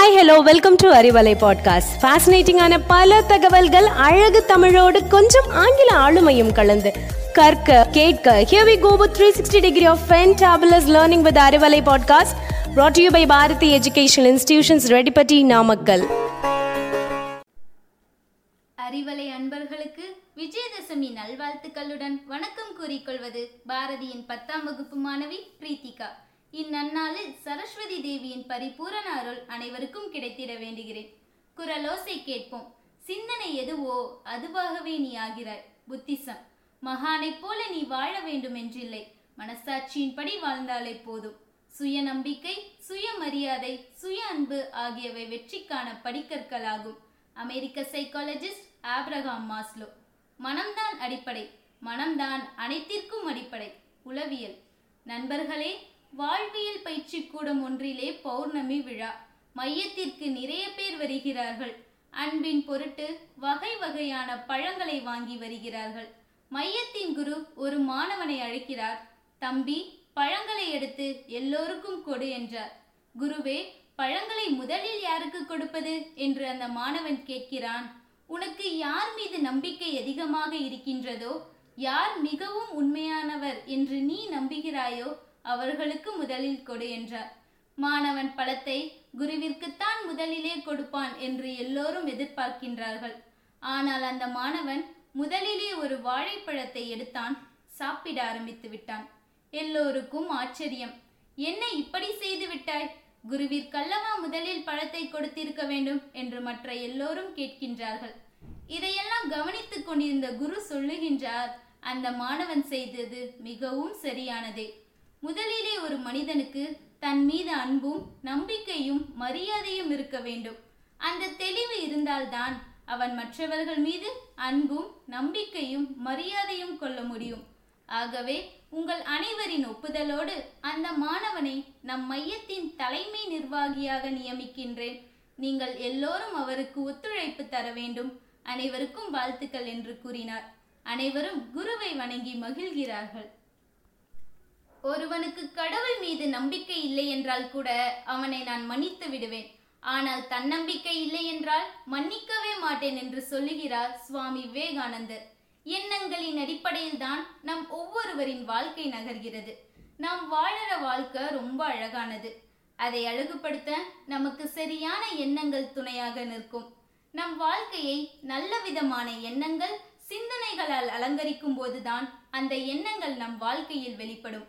hi hello welcome to Arivalai podcast ஃபேசினேட்டிங்கான பல தகவல்கள் அழகு தமிழோடு கொஞ்சம் ஆங்கில ஆளுமையும் கலந்து கற்க கேட்க here we go with 360 degree of fantabulous learning with Arivalai podcast brought to you by Bharathi educational institutions Reddipatti Namakkal Arivalai அன்பர்களுக்கு விஜயதசமி நல்வாழ்த்துக்களுடன் வணக்கம் கூறிக்கொள்வது பாரதியின் பத்தாம் வகுப்பு மாணவி பிரீத்திகா இந்நன்னாளில் சரஸ்வதி தேவியின் பரிபூரண அருள் அனைவருக்கும் கிடைத்திட வேண்டுகிறேன். குரலோசை கேட்போம். சிந்தனை எதுவோ அதுவாகவே நீ ஆகிறாய் புத்திசம். மகானைப் போல நீ வாழ வேண்டும் என்றில்லை மனசாட்சியின்படி வாழ்ந்தாலே போதும். சுய நம்பிக்கை சுயமரியாதை சுய அன்பு ஆகியவை வெற்றிக்கான படிக்கற்களாகும். அமெரிக்க சைக்காலஜிஸ்ட் ஆப்ரகாம் மாஸ்லோ. மனம்தான் அடிப்படை மனம்தான் அனைத்திற்கும் அடிப்படை உளவியல். நண்பர்களே வாழ்வியல் பயிற்சி கூடம் ஒன்றிலே பௌர்ணமி விழா. மையத்திற்கு நிறைய பேர் வருகிறார்கள். அன்பின் பொருட்டு வகை வகையான பழங்களை வாங்கி வருகிறார்கள். மையத்தின் குரு ஒரு மாணவனை அழைக்கிறார். தம்பி பழங்களை எடுத்து எல்லோருக்கும் கொடு என்றார். குருவே பழங்களை முதலில் யாருக்கு கொடுப்பது? என்று அந்த மாணவன் கேட்கிறான். உனக்கு யார் மீது நம்பிக்கை அதிகமாக இருக்கின்றதோ யார் மிகவும் உண்மையானவர் என்று நீ நம்புகிறாயோ அவர்களுக்கு முதலில் கொடு என்றார். மாணவன் பழத்தை குருவிற்குத்தான் முதலிலே கொடுப்பான் என்று எல்லோரும் எதிர்பார்க்கின்றார்கள். ஆனால் அந்த மாணவன் முதலிலே ஒரு வாழைப்பழத்தை எடுத்தான் சாப்பிட ஆரம்பித்து விட்டான். எல்லோருக்கும் ஆச்சரியம். என்ன இப்படி செய்து விட்டாய்? குருவிற்கல்லவா முதலில் பழத்தை கொடுத்திருக்க வேண்டும்? என்று மற்ற எல்லோரும் கேட்கின்றார்கள். இதையெல்லாம் கவனித்துக் கொண்டிருந்த குரு சொல்லுகின்றார் அந்த மாணவன் செய்தது மிகவும் சரியானதே. முதலிலே ஒரு மனிதனுக்கு தன் மீது அன்பும் நம்பிக்கையும் மரியாதையும் இருக்க வேண்டும். அந்த தெளிவு இருந்தால்தான் அவன் மற்றவர்கள் மீது அன்பும் நம்பிக்கையும் மரியாதையும் கொள்ள முடியும். ஆகவே உங்கள் அனைவரின் ஒப்புதலோடு அந்த மாணவனை நம் மையத்தின் தலைமை நிர்வாகியாக நியமிக்கின்றேன். நீங்கள் எல்லோரும் அவருக்கு ஒத்துழைப்பு தர வேண்டும். அனைவருக்கும் வாழ்த்துக்கள் என்று கூறினார். அனைவரும் குருவை வணங்கி மகிழ்கிறார்கள். ஒருவனுக்கு கடவுள் மீது நம்பிக்கை இல்லை என்றால் கூட அவனை நான் மன்னித்து விடுவேன். ஆனால் தன்னம்பிக்கை இல்லை என்றால் மன்னிக்கவே மாட்டேன் என்று சொல்லுகிறார் சுவாமி விவேகானந்தர். எண்ணங்களின் அடிப்படையில் தான் நம் ஒவ்வொருவரின் வாழ்க்கை நகர்கிறது. நாம் வாழற வாழ்க்கை ரொம்ப அழகானது. அதை அழகுபடுத்த நமக்கு சரியான எண்ணங்கள் துணையாக நிற்கும். நம் வாழ்க்கையை நல்ல விதமான எண்ணங்கள் சிந்தனைகளால் அலங்கரிக்கும் போதுதான் அந்த எண்ணங்கள் நம் வாழ்க்கையில் வெளிப்படும்.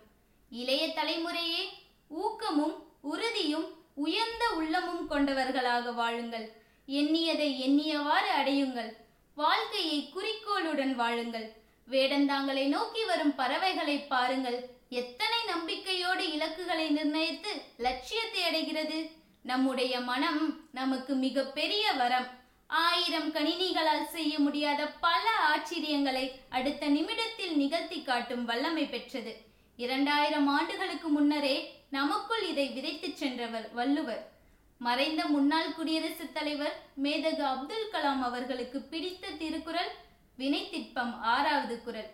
இளைய தலைமுறையே ஊக்கமும் உறுதியும் உயர்ந்த உள்ளமும் கொண்டவர்களாக வாழுங்கள். எண்ணியதை எண்ணியவாறு அடையுங்கள். வாழ்க்கையை குறிக்கோளுடன் வாழுங்கள். வேடந்தாங்களை நோக்கி வரும் பறவைகளை பாருங்கள். எத்தனை நம்பிக்கையோடு இலக்குகளை நிர்ணயித்து லட்சியத்தை அடைகிறது? நம்முடைய மனம் நமக்கு மிக பெரிய வரம். ஆயிரம் கணினிகளால் செய்ய முடியாத பல ஆச்சரியங்களை அடுத்த நிமிடத்தில் நிகழ்த்தி காட்டும் வல்லமை பெற்றது. இரண்டாயிரம் ஆண்டுகளுக்கு முன்னரே நமக்குள் இதை விதைத்துச் சென்றவர் வள்ளுவர். மறைந்த முன்னாள் குடியரசுத் தலைவர் மேதகு அப்துல் கலாம் அவர்களுக்கு பிடித்த திருக்குறள் வினைத்திற்பம் ஆறாவது குரல்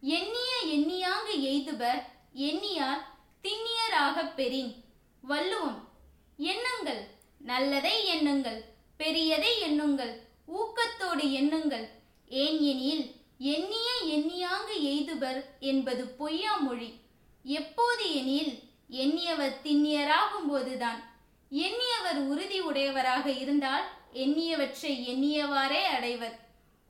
எண்ணிய எண்ணியாங்க எய்துவர் எண்ணியார் திண்ணியராகப் பெறின். வள்ளுவம் எண்ணுங்கள் நல்லதை எண்ணுங்கள் பெரியதை எண்ணுங்கள் ஊக்கத்தோடு எண்ணுங்கள். ஏன் எனில் எண்ணிய எண்ணியாங்க எய்துவர் என்பது பொய்யா மொழி. எப்போது எனில் எண்ணியவர் திண்ணியராகும் போதுதான். எண்ணியவர் உறுதி உடையவராக இருந்தால் எண்ணியவற்றை எண்ணியவாறே அடைவர்.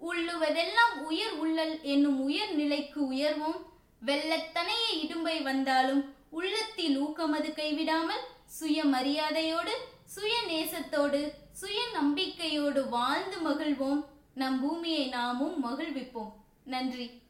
உள்ளுவதெல்லாம் உயர் உள்ளல் என்னும் உயர் நிலைக்கு உயர்வும். வெள்ளத்தனைய இடும்பை வந்தாலும் உள்ளத்தில் ஊக்கமது கைவிடாமல் சுய மரியாதையோடு சுய நேசத்தோடு சுய நம்பிக்கையோடு வாழ்ந்து மகிழ்வோம். நம் பூமியை நாமும் மகிழ்விப்போம். நன்றி.